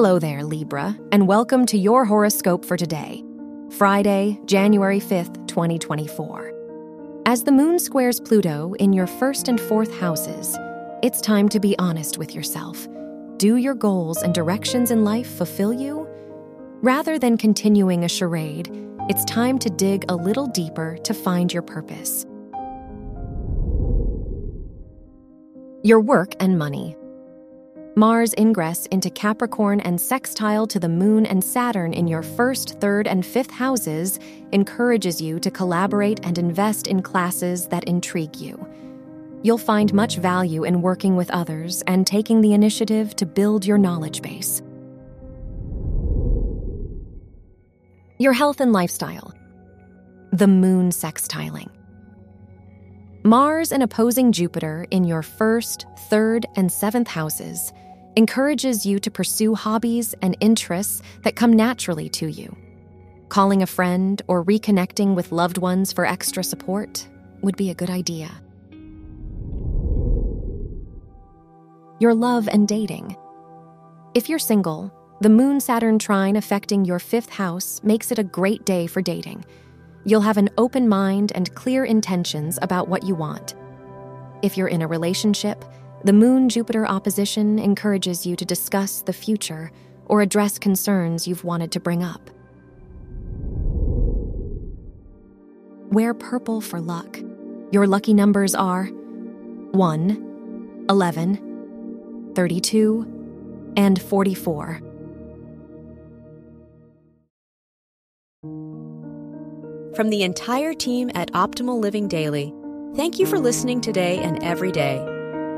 Hello there, Libra, and welcome to your horoscope for today, Friday, January 5th, 2024. As the moon squares Pluto in your first and fourth houses, it's time to be honest with yourself. Do your goals and directions in life fulfill you? Rather than continuing a charade, it's time to dig a little deeper to find your purpose. Your work and money. Mars ingress into Capricorn and sextile to the Moon and Saturn in your first, third, and fifth houses encourages you to collaborate and invest in classes that intrigue you. You'll find much value in working with others and taking the initiative to build your knowledge base. Your health and lifestyle. The Moon sextiling. Mars and opposing Jupiter in your first, third, and seventh houses encourages you to pursue hobbies and interests that come naturally to you. Calling a friend or reconnecting with loved ones for extra support would be a good idea. Your love and dating. If you're single, the Moon Saturn trine affecting your fifth house makes it a great day for dating. You'll have an open mind and clear intentions about what you want. If you're in a relationship, the Moon Jupiter opposition encourages you to discuss the future or address concerns you've wanted to bring up. Wear purple for luck. Your lucky numbers are 1, 11, 32, and 44. From the entire team at Optimal Living Daily, thank you for listening today and every day